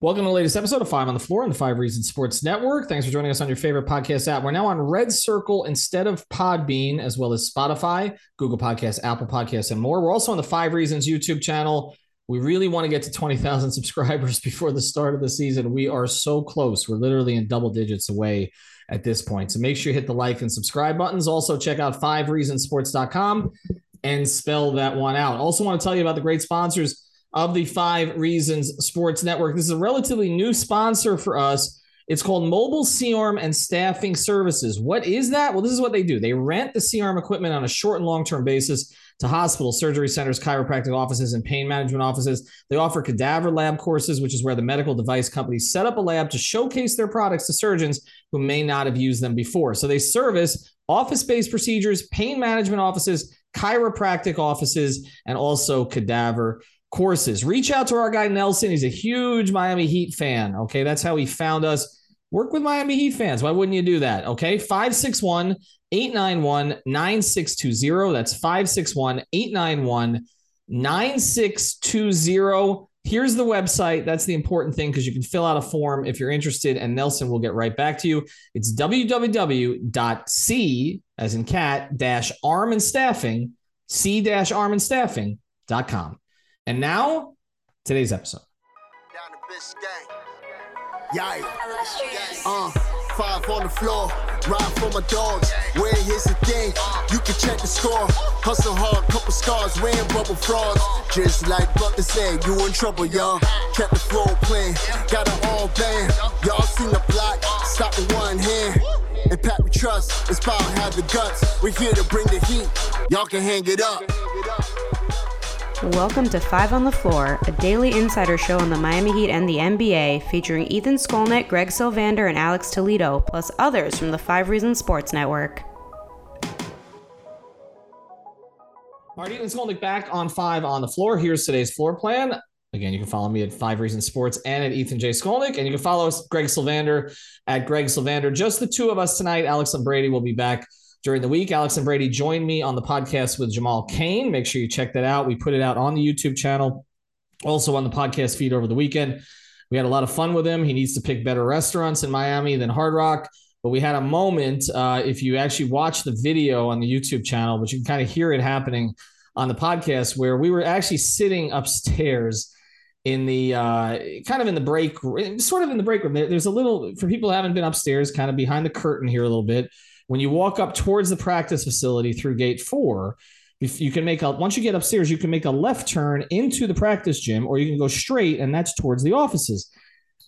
Welcome to the latest episode of Five on the Floor on the Five Reasons Sports Network. Thanks for joining us on your favorite podcast app. We're now on Red Circle instead of Podbean, as well as Spotify, Google Podcasts, Apple Podcasts, and more. We're also on the Five Reasons YouTube channel. We really want to get to 20,000 subscribers before the start of the season. We are so close. We're literally in double digits away at this point. So make sure you hit the like and subscribe buttons. Also, check out fivereasonsports.com and spell that one out. Also, want to tell you about the great sponsors of the Five Reasons Sports Network. This is a relatively new sponsor for us. It's called Mobile C-Arm and Staffing Services. What is that? Well, this is what they do. They rent the C-Arm equipment on a short and long-term basis to hospitals, surgery centers, chiropractic offices, and pain management offices. They offer cadaver lab courses, which is where the medical device companies set up a lab to showcase their products to surgeons who may not have used them before. So they service office-based procedures, pain management offices, chiropractic offices, and also cadaver courses. Reach out to our guy Nelson. He's a huge Miami Heat fan. Okay, that's how he found us. Work with Miami Heat fans. Why wouldn't you do that? Okay, 561 891 9620. That's 561 891 9620. Here's the website. That's the important thing because you can fill out a form if you're interested, and Nelson will get right back to you. It's www.c, as in cat, dash arm and staffing, c dash arm and staffing.com. And now, today's episode. Yikes. Uh, five on the floor, ride for my dogs. Where here's the thing, you can check the score. Hustle hard, couple scars, wearing. Just like said, you in trouble, y'all. Kept the playing, got it all band. Y'all seen the block, stop with one hand. We trust, have the guts. We're here to bring the heat, y'all can hang it up. Welcome to Five on the Floor, a daily insider show on the Miami Heat and the NBA, featuring Ethan Skolnick, Greg Sylvander, and Alex Toledo, plus others from the Five Reasons Sports Network. All right, Ethan Skolnick back on Five on the Floor. Here's today's floor plan. Again, you can follow me at Five Reasons Sports and at Ethan J. Skolnick, and you can follow us, Greg Sylvander, at Greg Sylvander. Just the two of us tonight. Alex and Brady will be back during the week. Alex and Brady joined me on the podcast with Jamal Kane. Make sure you check that out. We put it out on the YouTube channel, also on the podcast feed over the weekend. We had a lot of fun with him. He needs to pick better restaurants in Miami than Hard Rock. But we had a moment, uh, if you actually watch the video on the YouTube channel, but you can kind of hear it happening on the podcast, where we were actually sitting upstairs in the uh, kind of in the break, sort of in the break room. There's a little, for people who haven't been upstairs, kind of behind the curtain here a little bit when you walk up towards the practice facility through gate four, if you can make a once you get upstairs, you can make a left turn into the practice gym, or you can go straight, and that's towards the offices.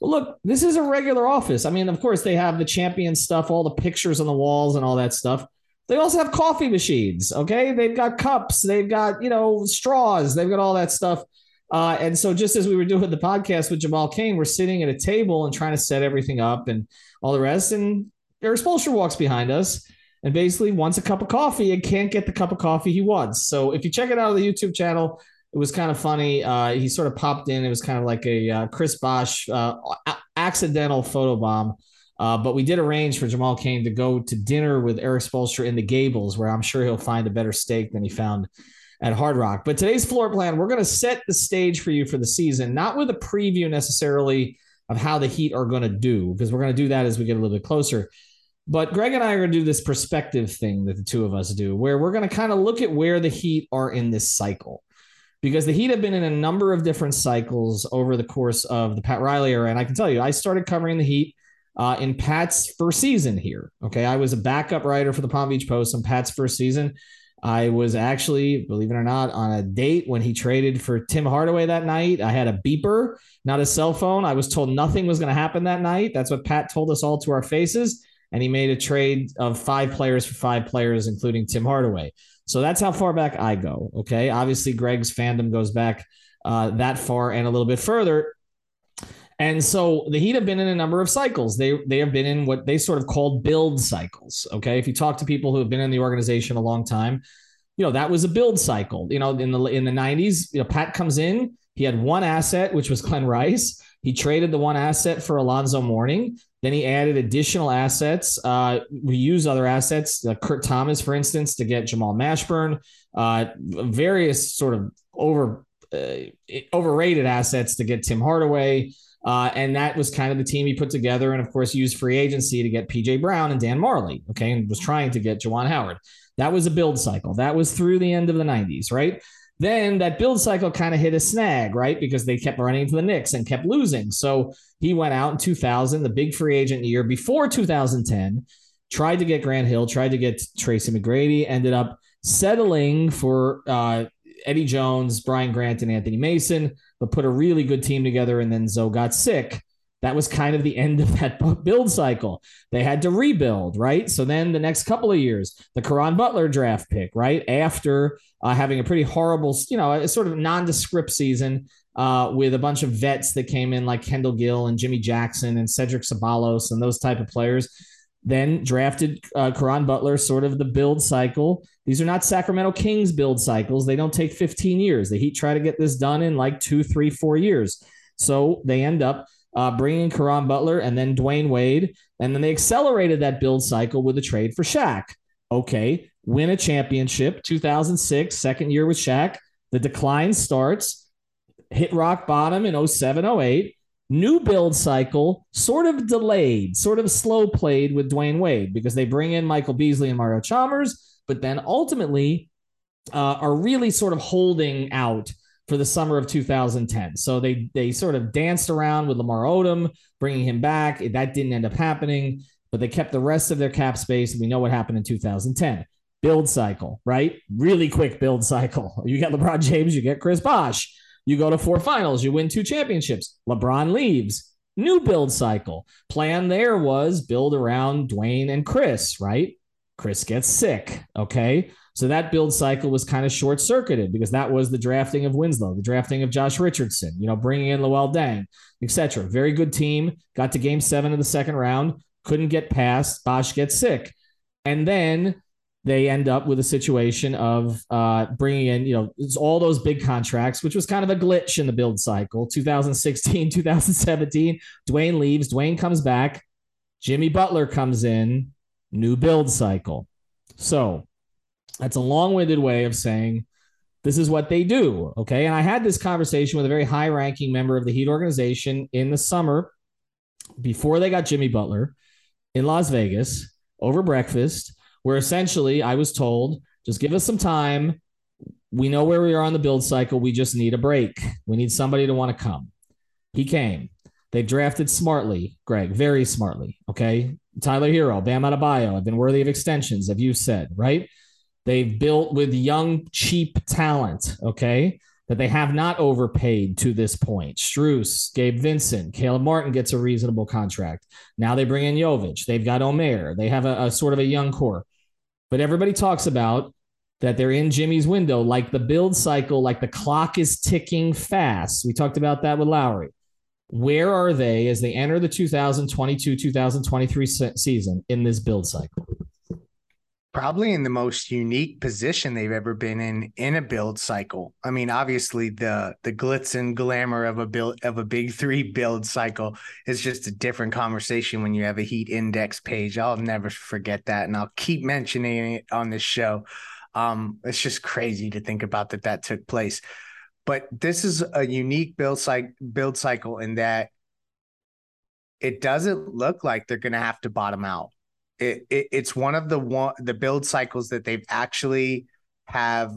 Well, look, this is a regular office. I mean, of course, they have the champion stuff, all the pictures on the walls, and all that stuff. They also have coffee machines. Okay, they've got cups, they've got you know straws, they've got all that stuff. Uh, and so, just as we were doing the podcast with Jamal Kane, we're sitting at a table and trying to set everything up and all the rest. And Erik Spoelstra walks behind us and basically wants a cup of coffee and can't get the cup of coffee he wants. So if you check it out on the YouTube channel, it was kind of funny. Uh, he sort of popped in. It was kind of like a uh, Chris Bosh uh, accidental photo bomb. Uh, but we did arrange for Jamal Kane to go to dinner with Erik Spoelstra in the Gables, where I'm sure he'll find a better steak than he found at Hard Rock. But today's floor plan, we're going to set the stage for you for the season, not with a preview necessarily of how the Heat are going to do, because we're going to do that as we get a little bit closer. But Greg and I are going to do this perspective thing that the two of us do, where we're going to kind of look at where the Heat are in this cycle. Because the Heat have been in a number of different cycles over the course of the Pat Riley era. And I can tell you, I started covering the Heat uh, in Pat's first season here. Okay. I was a backup writer for the Palm Beach Post in Pat's first season. I was actually, believe it or not, on a date when he traded for Tim Hardaway that night. I had a beeper, not a cell phone. I was told nothing was going to happen that night. That's what Pat told us all to our faces and he made a trade of five players for five players, including Tim Hardaway. So that's how far back I go. Okay. Obviously, Greg's fandom goes back uh, that far and a little bit further. And so the Heat have been in a number of cycles. They they have been in what they sort of called build cycles. Okay. If you talk to people who have been in the organization a long time, you know, that was a build cycle. You know, in the in the 90s, you know, Pat comes in, he had one asset, which was Glen Rice. He traded the one asset for Alonzo Mourning. Then he added additional assets. Uh, we use other assets, uh, Kurt Thomas, for instance, to get Jamal Mashburn. Uh, various sort of over uh, overrated assets to get Tim Hardaway. Uh, and that was kind of the team he put together, and of course used free agency to get PJ Brown and Dan Majerle. Okay, and was trying to get Juwan Howard. That was a build cycle. That was through the end of the '90s, right? Then that build cycle kind of hit a snag, right? Because they kept running into the Knicks and kept losing. So he went out in 2000, the big free agent year before 2010, tried to get Grant Hill, tried to get Tracy McGrady, ended up settling for uh, Eddie Jones, Brian Grant, and Anthony Mason, but put a really good team together. And then Zo got sick. That was kind of the end of that build cycle. They had to rebuild, right? So then the next couple of years, the Caron Butler draft pick, right? After uh, having a pretty horrible, you know, a sort of nondescript season uh, with a bunch of vets that came in like Kendall Gill and Jimmy Jackson and Cedric Ceballos and those type of players then drafted uh, Caron Butler, sort of the build cycle. These are not Sacramento Kings build cycles. They don't take 15 years. The Heat try to get this done in like two, three, four years. So they end up uh, bringing Caron Butler and then Dwyane Wade. And then they accelerated that build cycle with a trade for Shaq. Okay, win a championship, 2006, second year with Shaq. The decline starts, hit rock bottom in 07, 08 new build cycle sort of delayed, sort of slow played with Dwyane Wade because they bring in Michael Beasley and Mario Chalmers, but then ultimately uh, are really sort of holding out for the summer of 2010. So they they sort of danced around with Lamar Odom, bringing him back. That didn't end up happening, but they kept the rest of their cap space. And we know what happened in 2010. Build cycle, right? Really quick build cycle. You get LeBron James, you get Chris Bosh. You go to four finals, you win two championships. LeBron leaves. New build cycle. Plan there was build around Dwyane and Chris, right? Chris gets sick. Okay. So that build cycle was kind of short circuited because that was the drafting of Winslow, the drafting of Josh Richardson, you know, bringing in Luol Deng, etc. Very good team. Got to game seven of the second round. Couldn't get past. Bosh gets sick. And then they end up with a situation of uh, bringing in, you know, all those big contracts, which was kind of a glitch in the build cycle. 2016, 2017, Dwyane leaves, Dwyane comes back, Jimmy Butler comes in, new build cycle. So that's a long winded way of saying this is what they do. Okay. And I had this conversation with a very high ranking member of the Heat organization in the summer before they got Jimmy Butler in Las Vegas over breakfast where essentially I was told, just give us some time. We know where we are on the build cycle. We just need a break. We need somebody to want to come. He came. They drafted smartly, Greg, very smartly. Okay. Tyler Herro, Bam Adebayo have been worthy of extensions, have you said, right? They've built with young, cheap talent. Okay that they have not overpaid to this point. Strus, Gabe Vincent, Caleb Martin gets a reasonable contract. Now they bring in Jovic. They've got Omer. They have a, a sort of a young core. But everybody talks about that they're in Jimmy's window, like the build cycle, like the clock is ticking fast. We talked about that with Lowry. Where are they as they enter the 2022 2023 season in this build cycle? Probably in the most unique position they've ever been in in a build cycle. I mean, obviously the the glitz and glamour of a build of a big three build cycle is just a different conversation when you have a heat index page. I'll never forget that, and I'll keep mentioning it on this show. Um, it's just crazy to think about that that took place. But this is a unique build cycle build cycle in that it doesn't look like they're going to have to bottom out it, it, it's one of the one the build cycles that they've actually have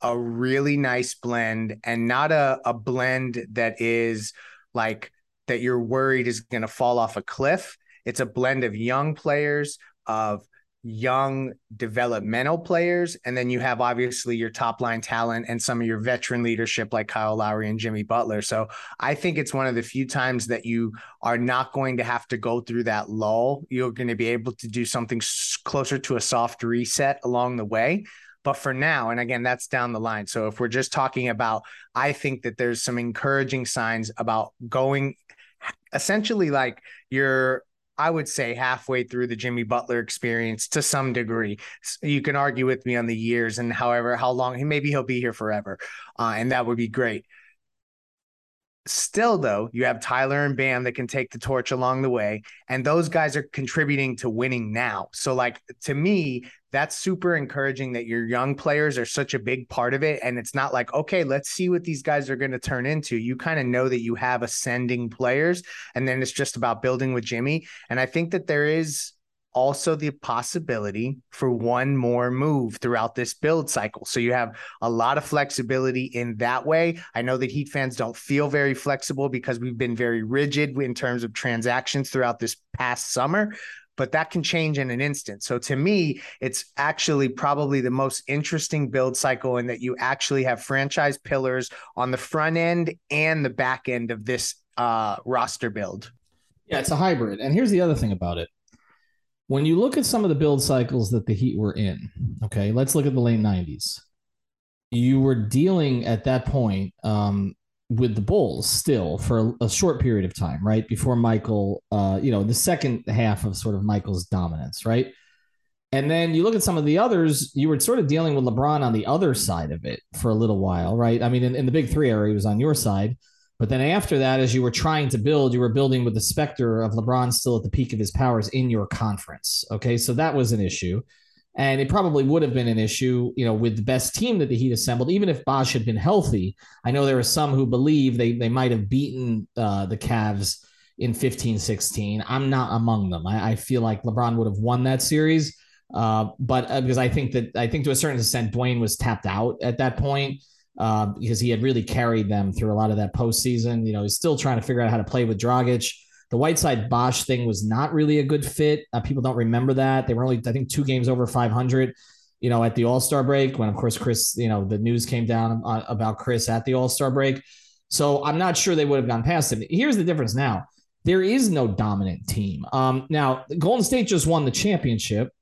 a really nice blend and not a, a blend that is like that you're worried is going to fall off a cliff. It's a blend of young players, of young developmental players. And then you have obviously your top line talent and some of your veteran leadership like Kyle Lowry and Jimmy Butler. So I think it's one of the few times that you are not going to have to go through that lull. You're going to be able to do something closer to a soft reset along the way. But for now, and again, that's down the line. So if we're just talking about, I think that there's some encouraging signs about going essentially like you're I would say halfway through the Jimmy Butler experience to some degree. You can argue with me on the years and however how long maybe he'll be here forever, uh, and that would be great. Still, though, you have Tyler and Bam that can take the torch along the way, and those guys are contributing to winning now. So, like to me, that's super encouraging that your young players are such a big part of it. And it's not like, okay, let's see what these guys are going to turn into. You kind of know that you have ascending players, and then it's just about building with Jimmy. And I think that there is also the possibility for one more move throughout this build cycle. So you have a lot of flexibility in that way. I know that Heat fans don't feel very flexible because we've been very rigid in terms of transactions throughout this past summer. But that can change in an instant. So to me, it's actually probably the most interesting build cycle in that you actually have franchise pillars on the front end and the back end of this uh, roster build. Yeah, it's a hybrid. And here's the other thing about it when you look at some of the build cycles that the Heat were in, okay, let's look at the late 90s. You were dealing at that point um, with the Bulls still for a, a, short period of time, right? Before Michael, uh, you know, the second half of sort of Michael's dominance, right? And then you look at some of the others, you were sort of dealing with LeBron on the other side of it for a little while, right? I mean, in, in the big three area, he was on your side. But then after that, as you were trying to build, you were building with the specter of LeBron still at the peak of his powers in your conference. Okay. So that was an issue. And it probably would have been an issue, you know, with the best team that the Heat assembled, even if Bosh had been healthy. I know there are some who believe they, they might have beaten uh, the Cavs in 15 16. I'm not among them. I, I, feel like LeBron would have won that series. Uh, but uh, because I think that I think to a certain extent, Dwyane was tapped out at that point uh, because he had really carried them through a lot of that postseason. You know, he's still trying to figure out how to play with Dragic. The Whiteside Bosh thing was not really a good fit. Uh, people don't remember that. They were only, I think, two games over 500, you know, at the All Star break when, of course, Chris, you know, the news came down uh, about Chris at the All Star break. So I'm not sure they would have gone past him. Here's the difference now there is no dominant team. Um, now, Golden State just won the championship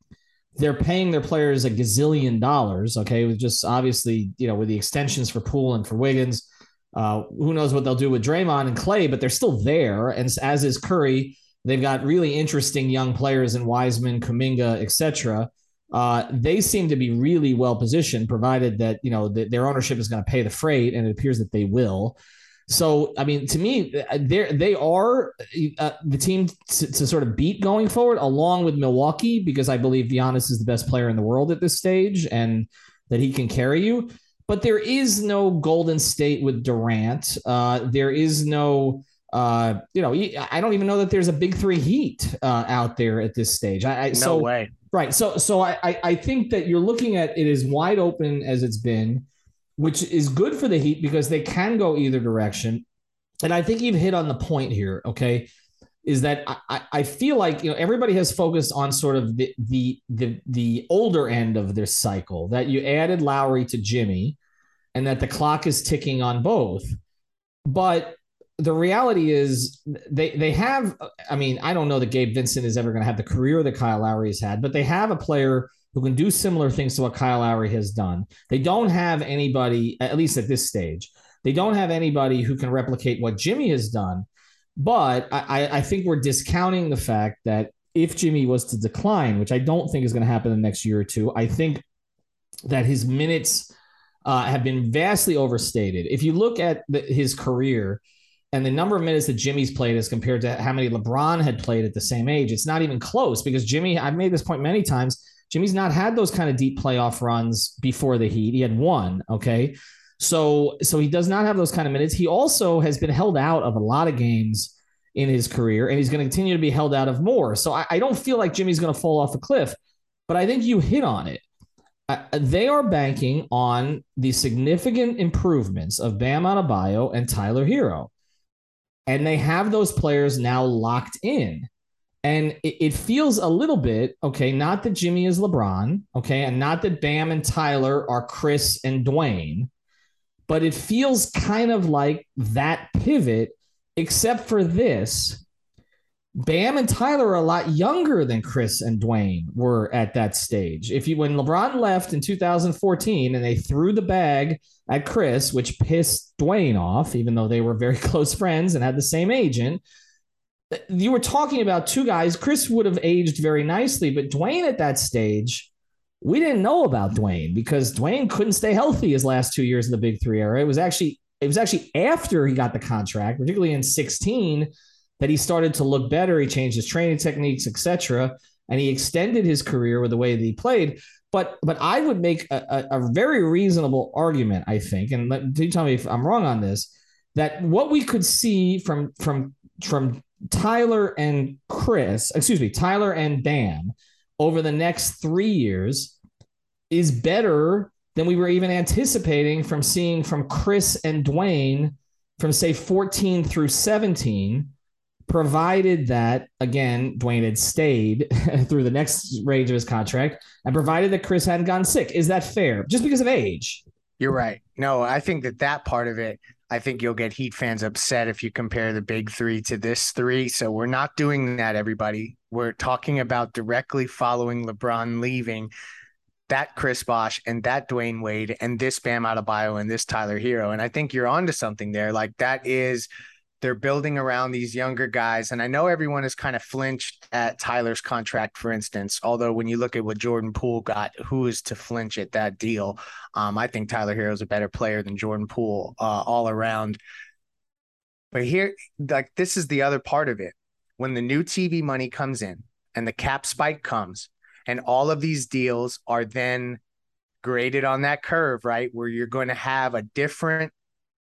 they're paying their players a gazillion dollars. Okay, with just obviously, you know, with the extensions for Poole and for Wiggins, uh, who knows what they'll do with Draymond and Clay, but they're still there. And as is Curry, they've got really interesting young players in Wiseman, Kuminga, etc. Uh, they seem to be really well positioned, provided that you know the, their ownership is going to pay the freight, and it appears that they will. So, I mean, to me, they they are uh, the team to, to, sort of beat going forward, along with Milwaukee, because I believe Giannis is the best player in the world at this stage, and that he can carry you. But there is no Golden State with Durant. Uh, there is no, uh, you know, I don't even know that there's a Big Three Heat uh, out there at this stage. I, I no so, way. Right. So, so I, I think that you're looking at it as wide open as it's been which is good for the Heat because they can go either direction. And I think you've hit on the point here, okay? Is that I, I feel like you know everybody has focused on sort of the the the the older end of this cycle that you added Lowry to Jimmy and that the clock is ticking on both. But the reality is they they have I mean, I don't know that Gabe Vincent is ever going to have the career that Kyle Lowry has had, but they have a player who can do similar things to what Kyle Lowry has done. They don't have anybody, at least at this stage, they don't have anybody who can replicate what Jimmy has done. But I, I think we're discounting the fact that if Jimmy was to decline, which I don't think is going to happen in the next year or two, I think that his minutes uh, have been vastly overstated. If you look at the, his career and the number of minutes that Jimmy's played as compared to how many LeBron had played at the same age, it's not even close because Jimmy, I've made this point many times Jimmy's not had those kind of deep playoff runs before the Heat. He had one. Okay. So, so he does not have those kind of minutes. He also has been held out of a lot of games in his career, and he's going to continue to be held out of more. So I, I don't feel like Jimmy's going to fall off a cliff, but I think you hit on it. Uh, they are banking on the significant improvements of Bam Adebayo and Tyler Herro, And they have those players now locked in. And it, it, feels a little bit, okay, not that Jimmy is LeBron, okay, and not that Bam and Tyler are Chris and Dwyane, but it feels kind of like that pivot, except for this. Bam and Tyler are a lot younger than Chris and Dwyane were at that stage. If you when LeBron left in 2014 and they threw the bag at Chris, which pissed Dwyane off, even though they were very close friends and had the same agent, you were talking about two guys. Chris would have aged very nicely, but Dwyane at that stage, we didn't know about Dwyane because Dwyane couldn't stay healthy his last two years in the Big Three era. It was actually it was actually after he got the contract, particularly in 16, that he started to look better. He changed his training techniques, etc., and he extended his career with the way that he played. But but I would make a, a, a very reasonable argument, I think, and let, you tell me if I'm wrong on this, that what we could see from from from Tyler and Chris, excuse me, Tyler and Bam over the next three years is better than we were even anticipating from seeing from Chris and Dwyane from say 14 through 17 provided that again Dwyane had stayed through the next range of his contract and provided that Chris hadn't gone sick. Is that fair? Just because of age? You're right. No, I think that that part of it, I think you'll get Heat fans upset if you compare the big three to this three. So we're not doing that, everybody. We're talking about directly following LeBron leaving that Chris Bosh and that Dwyane Wade and this Bam Adebayo and this Tyler Herro. And I think you're onto something there. Like that is they're building around these younger guys. And I know everyone has kind of flinched at Tyler's contract, for instance. Although when you look at what Jordan Poole got, who is to flinch at that deal? Um, I think Tyler Herro is a better player than Jordan Poole uh, all around. But here, like this is the other part of it. When the new TV money comes in and the cap spike comes, and all of these deals are then graded on that curve, right? Where you're going to have a different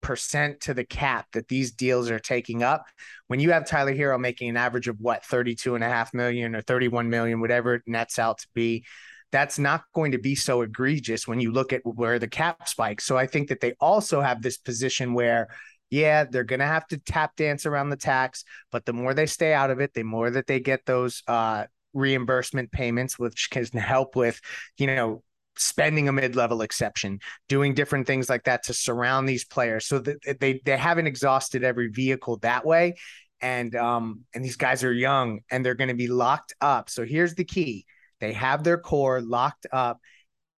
percent to the cap that these deals are taking up. When you have Tyler Herro making an average of what 32 and a half million or 31 million, whatever it nets out to be, that's not going to be so egregious when you look at where the cap spikes. So I think that they also have this position where yeah, they're going to have to tap dance around the tax, but the more they stay out of it, the more that they get those uh, reimbursement payments, which can help with, you know, spending a mid-level exception, doing different things like that to surround these players so that they they haven't exhausted every vehicle that way. And um and these guys are young and they're going to be locked up. So here's the key. They have their core locked up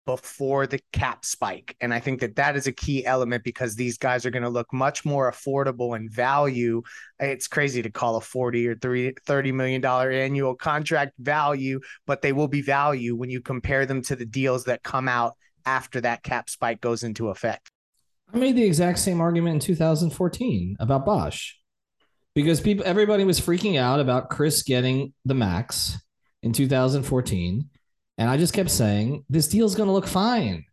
before the cap spike. And I think that that is a key element because these guys are going to look much more affordable in value. It's crazy to call a 40 or 30 million dollar annual contract value, but they will be value when you compare them to the deals that come out after that cap spike goes into effect. I made the exact same argument in 2014 about Bosh because people everybody was freaking out about Chris getting the max in 2014 and I just kept saying, this deal's going to look fine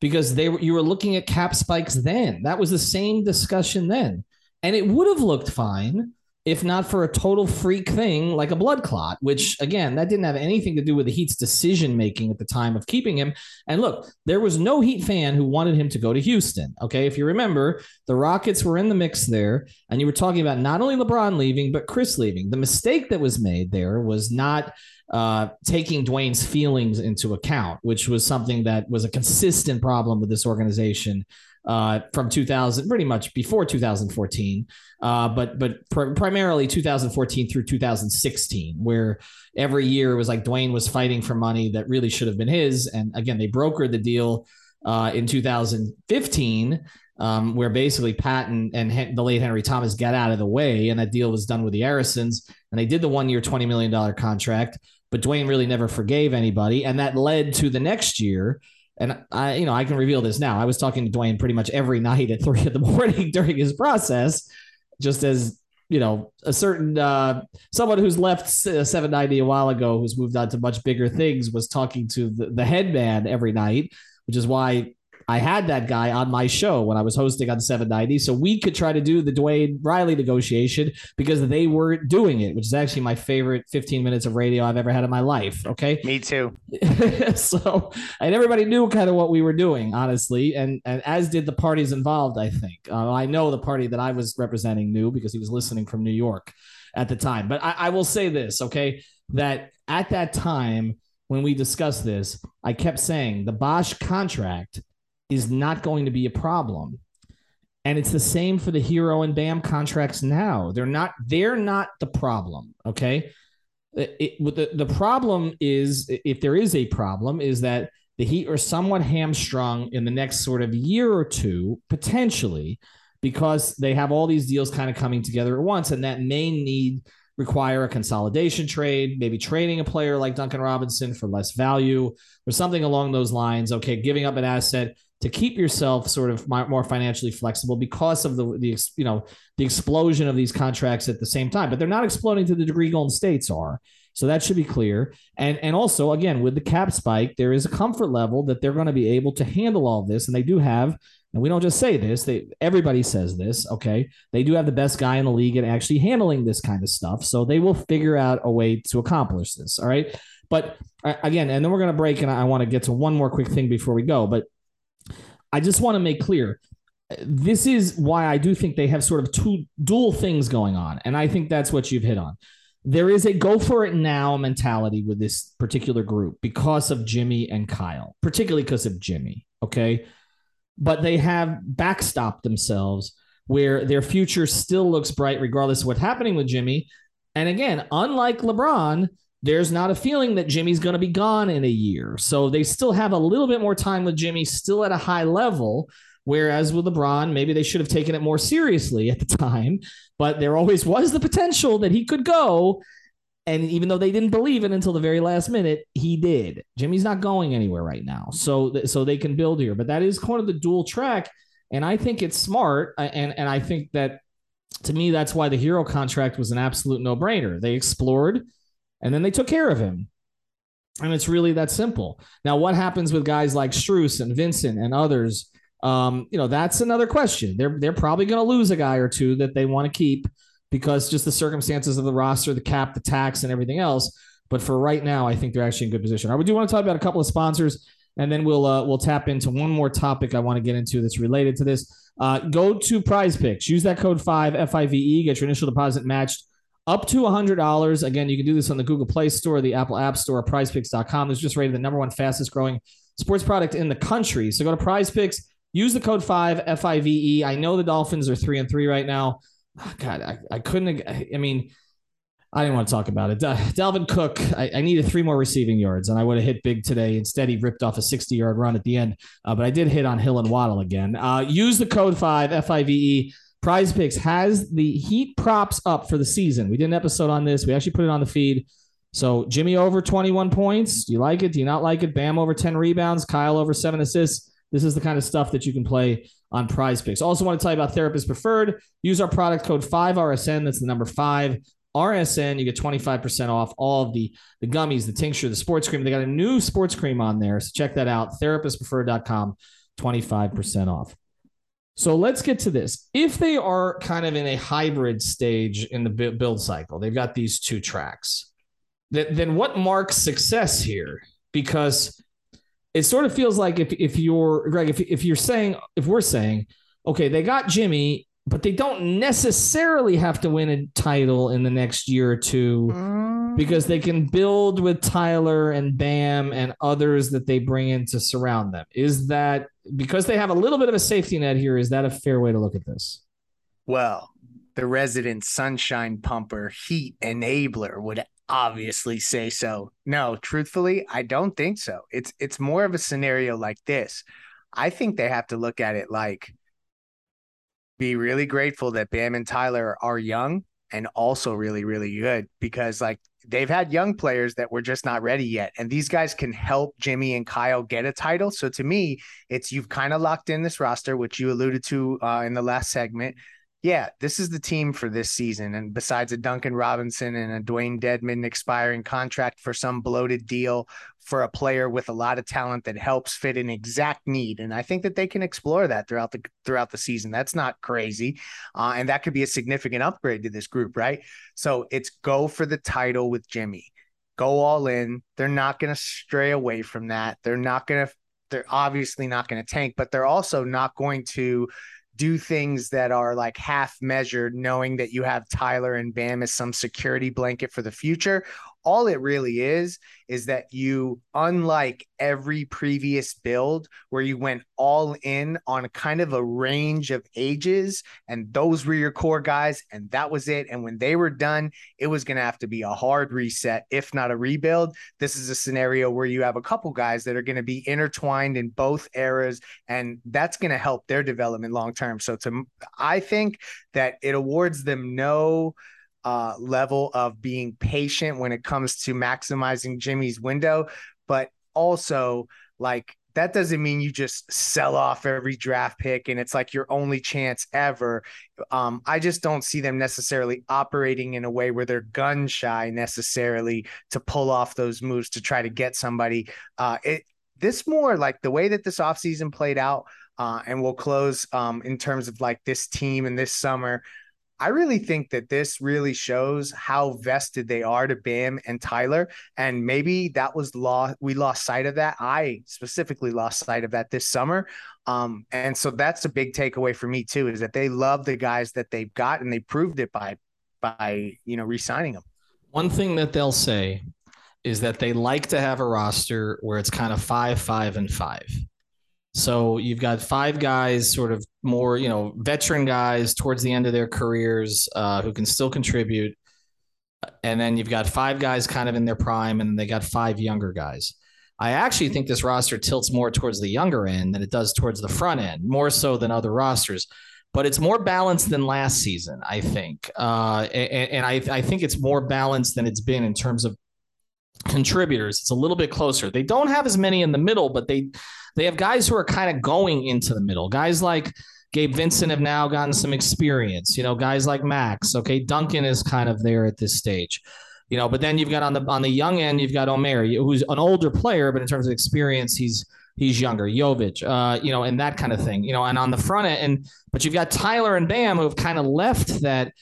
because they were, you were looking at cap spikes then. That was the same discussion then. And it would have looked fine if not for a total freak thing like a blood clot, which again, that didn't have anything to do with the Heat's decision making at the time of keeping him. And look, there was no Heat fan who wanted him to go to Houston. Okay. If you remember, the Rockets were in the mix there, and you were talking about not only LeBron leaving, but Chris leaving. The mistake that was made there was not uh, taking Dwyane's feelings into account, which was something that was a consistent problem with this organization uh, from 2000, pretty much before 2014, uh, but but pr- primarily 2014 through 2016, where every year it was like Dwyane was fighting for money that really should have been his, and again they brokered the deal uh, in 2015. Um, where basically Patton and, the late Henry Thomas got out of the way, and that deal was done with the Arisons, and they did the one year, $20 million contract but Dwyane really never forgave anybody. And that led to the next year. And I, you know, I can reveal this now. I was talking to Dwyane pretty much every night at three in the morning during his process, just as you know, a certain uh, someone who's left 790 a while ago, who's moved on to much bigger things, was talking to the, the head man every night, which is why I had that guy on my show when I was hosting on 790. So we could try to do the Dwyane Riley negotiation because they were doing it, which is actually my favorite 15 minutes of radio I've ever had in my life. Okay. Me too. so, and everybody knew kind of what we were doing, honestly. And, and as did the parties involved, I think. Uh, I know the party that I was representing knew because he was listening from New York at the time. But I, I will say this, okay, that at that time, when we discussed this, I kept saying the Bosh contract is not going to be a problem. And it's the same for the Herro and Bam contracts now. They're not they're not the problem, okay? It, it, the, the problem is if there is a problem is that the Heat are somewhat hamstrung in the next sort of year or two potentially because they have all these deals kind of coming together at once and that may need require a consolidation trade, maybe trading a player like Duncan Robinson for less value or something along those lines. Okay, giving up an asset to keep yourself sort of more financially flexible because of the the you know the explosion of these contracts at the same time. But they're not exploding to the degree Golden States are. So that should be clear. And and also again with the cap spike, there is a comfort level that they're going to be able to handle all this, and they do have. And we don't just say this; they everybody says this. Okay, they do have the best guy in the league at actually handling this kind of stuff. So they will figure out a way to accomplish this. All right. But uh, again, and then we're going to break, and I want to get to one more quick thing before we go. But I just want to make clear this is why I do think they have sort of two dual things going on. And I think that's what you've hit on there is a go for it now mentality with this particular group because of Jimmy and Kyle, particularly because of Jimmy. Okay. But they have backstopped themselves where their future still looks bright regardless of what's happening with Jimmy. And again, unlike LeBron, there's not a feeling that Jimmy's going to be gone in a year. So they still have a little bit more time with Jimmy, still at a high level. Whereas with LeBron, maybe they should have taken it more seriously at the time, but there always was the potential that he could go. And even though they didn't believe it until the very last minute, he did. Jimmy's not going anywhere right now, so so they can build here. But that is kind of the dual track, and I think it's smart. And and I think that to me, that's why the Herro contract was an absolute no brainer. They explored, and then they took care of him. And it's really that simple. Now, what happens with guys like Strus and Vincent and others um, you know, that's another question. They're they're probably going to lose a guy or two that they want to keep because just the circumstances of the roster, the cap, the tax, and everything else. But for right now, I think they're actually in good position. I do want to talk about a couple of sponsors, and then we'll uh, we'll tap into one more topic I want to get into that's related to this. Uh, go to Prize Picks. Use that code five F I V E. Get your initial deposit matched up to $100. Again, you can do this on the Google Play Store, the Apple App Store, prizepicks.com. It's just rated the number one fastest growing sports product in the country. So go to Prize Picks Use the code five F I V E. I know the Dolphins are three and three right now. Oh, God, I, I couldn't. I mean, I didn't want to talk about it. Dalvin Cook, I, I, needed three more receiving yards, and I would have hit big today. Instead, he ripped off a 60 yard run at the end, uh, but I did hit on Hill and Waddle again. Uh, use the code 5 F I V E. Prize Picks has the Heat props up for the season. We did an episode on this. We actually put it on the feed. So Jimmy over 21 points. Do you like it? Do you not like it? Bam over 10 rebounds. Kyle over seven assists. This is the kind of stuff that you can play on prize picks. Also, want to tell you about Therapist Preferred. Use our product code 5RSN. That's the number five. RSN, you get 25% off all of the, the gummies, the tincture, the sports cream. They got a new sports cream on there. So check that out. Therapistpreferred.com, 25% off. So let's get to this. If they are kind of in a hybrid stage in the build cycle, they've got these two tracks, then what marks success here? Because it sort of feels like if if you're Greg, if if you're saying if we're saying, okay, they got Jimmy, but they don't necessarily have to win a title in the next year or two mm. because they can build with Tyler and Bam and others that they bring in to surround them. Is that because they have a little bit of a safety net here? Is that a fair way to look at this? Well, the resident sunshine pumper, heat enabler would obviously say so. No, truthfully, I don't think so. It's it's more of a scenario like this. I think they have to look at it like be really grateful that Bam and Tyler are young and also really really good because like they've had young players that were just not ready yet and these guys can help Jimmy and Kyle get a title. So to me, it's you've kind of locked in this roster which you alluded to uh, in the last segment yeah, this is the team for this season. And besides a Duncan Robinson and a Dewayne Dedmon expiring contract for some bloated deal for a player with a lot of talent that helps fit an exact need, and I think that they can explore that throughout the throughout the season. That's not crazy, uh, and that could be a significant upgrade to this group, right? So it's go for the title with Jimmy, go all in. They're not going to stray away from that. They're not going to. They're obviously not going to tank, but they're also not going to do things that are like half measured, knowing that you have Tyler and Bam as some security blanket for the future, all it really is is that you unlike every previous build where you went all in on kind of a range of ages and those were your core guys and that was it and when they were done it was going to have to be a hard reset if not a rebuild. This is a scenario where you have a couple guys that are going to be intertwined in both eras and that's going to help their development long term. So to i think that it awards them no uh, level of being patient when it comes to maximizing Jimmy's window, but also like that doesn't mean you just sell off every draft pick and it's like your only chance ever. Um, I just don't see them necessarily operating in a way where they're gun shy necessarily to pull off those moves to try to get somebody. Uh, it this more like the way that this offseason played out, uh, and we'll close um, in terms of like this team and this summer. I really think that this really shows how vested they are to Bam and Tyler. And maybe that was law. We lost sight of that. I specifically lost sight of that this summer. Um, and so that's a big takeaway for me too, is that they love the guys that they've got and they proved it by by you know re-signing them. One thing that they'll say is that they like to have a roster where it's kind of five, five, and five. So you've got five guys, sort of more, you know, veteran guys towards the end of their careers uh, who can still contribute. And then you've got five guys kind of in their prime, and they got five younger guys. I actually think this roster tilts more towards the younger end than it does towards the front end, more so than other rosters. But it's more balanced than last season, I think. Uh, and, and I, I think it's more balanced than it's been in terms of contributors. It's a little bit closer. They don't have as many in the middle, but they they have guys who are kind of going into the middle. Guys like Gabe Vincent have now gotten some experience. You know, guys like Max. Okay, Duncan is kind of there at this stage. You know, but then you've got on the on the young end, you've got Omer, who's an older player, but in terms of experience, he's he's younger. Jovic, uh, you know, and that kind of thing. You know, and on the front end, and but you've got Tyler and Bam who have kind of left that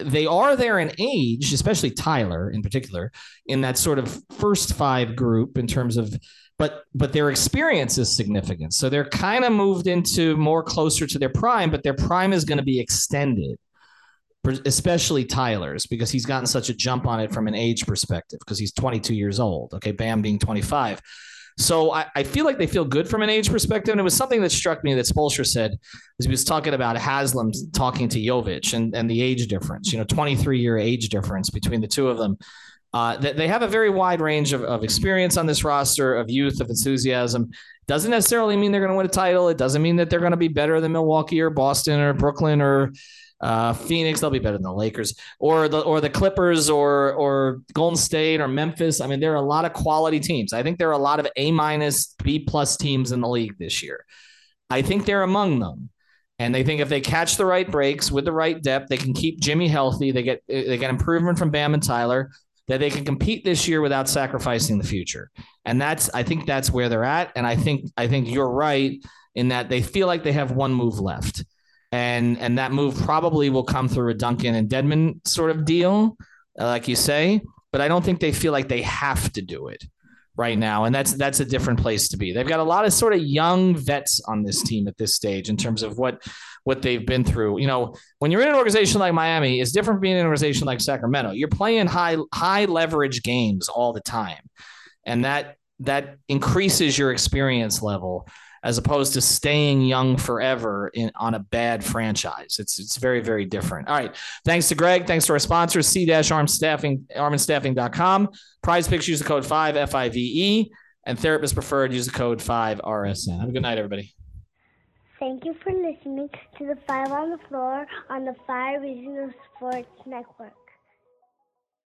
they are there in age, especially Tyler in particular, in that sort of first five group in terms of but but their experience is significant. So they're kind of moved into more closer to their prime, but their prime is going to be extended, especially Tyler's because he's gotten such a jump on it from an age perspective because he's 22 years old. Okay, Bam being 25. So I, I, feel like they feel good from an age perspective. And it was something that struck me that Spoelstra said as he was talking about Haslem talking to Jovic and, and the age difference, you know, 23 year age difference between the two of them. Uh, they have a very wide range of, of experience on this roster, of youth, of enthusiasm. Doesn't necessarily mean they're going to win a title. It doesn't mean that they're going to be better than Milwaukee or Boston or Brooklyn or uh, Phoenix. They'll be better than the Lakers or the or the Clippers or or Golden State or Memphis. I mean, there are a lot of quality teams. I think there are a lot of A minus, B plus teams in the league this year. I think they're among them. And they think if they catch the right breaks with the right depth, they can keep Jimmy healthy. They get they get improvement from Bam and Tyler that they can compete this year without sacrificing the future. And that's I think that's where they're at. And I think I think you're right in that they feel like they have one move left. And and that move probably will come through a Duncan and Dedmon sort of deal, like you say. But I don't think they feel like they have to do it right now, and that's that's a different place to be. They've got a lot of sort of young vets on this team at this stage in terms of what what they've been through. You know, when you're in an organization like Miami, it's different from being in an organization like Sacramento. You're playing high high leverage games all the time, and that that increases your experience level as opposed to staying young forever in on a bad franchise. It's it's very very different. All right, thanks to Greg. Thanks to our sponsors, C Dash Arm Staffing, Armandstaffing.com. Prize Picks use the code five F I V E, and Therapist Preferred use the code five RSN. Have a good night, everybody. Thank you for listening to the Five on the Floor on the Five Reasons Sports Network.